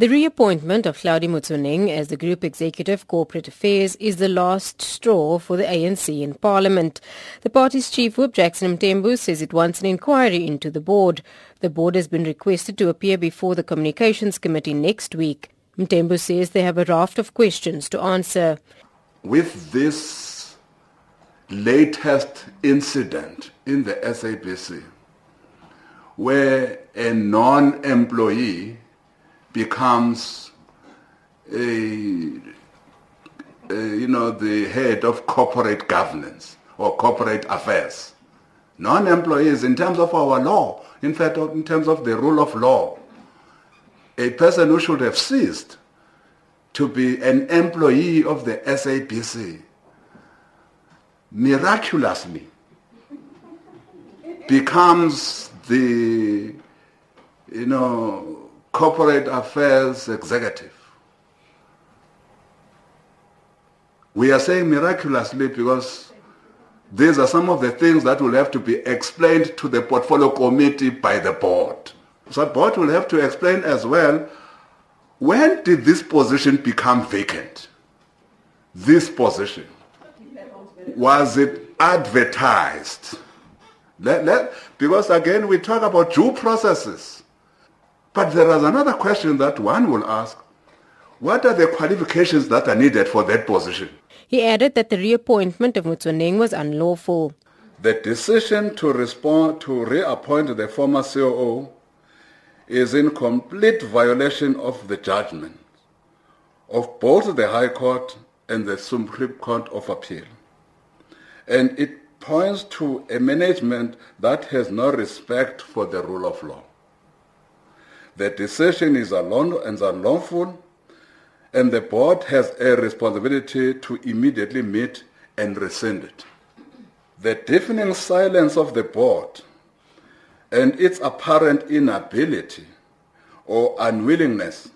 The reappointment of Hlaudi Motsoeneng as the Group Executive Corporate Affairs is the last straw for the ANC in Parliament. The party's chief whip, Jackson Mthembu, says it wants an inquiry into the board. The board has been requested to appear before the Communications Committee next week. Mthembu says they have a raft of questions to answer. With this latest incident in the SABC, where a non-employee becomes a, a, you know, the head of corporate governance or corporate affairs. Non-employees, in terms of our law, in fact, in terms of the rule of law, a person who should have ceased to be an employee of the SABC miraculously becomes the, you know, corporate affairs executive. We are saying miraculously because these are some of the things that will have to be explained to the portfolio committee by the board. So the board will have to explain as well when did this position become vacant? This position. Was it advertised? Let, let, because again we talk about due processes. But there is another question that one will ask. What are the qualifications that are needed for that position? He added that the reappointment of Motsoeneng was unlawful. The decision to respond to reappoint the former COO is in complete violation of the judgment of both the High Court and the Supreme Court of Appeal. And it points to a management that has no respect for the rule of law. The decision is unlawful and the board has a responsibility to immediately meet and rescind it. The deafening silence of the board and its apparent inability or unwillingness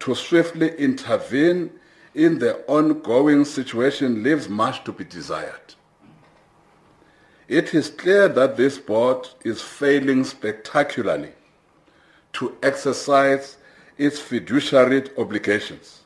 to swiftly intervene in the ongoing situation leaves much to be desired. It is clear that this board is failing spectacularly to exercise its fiduciary obligations.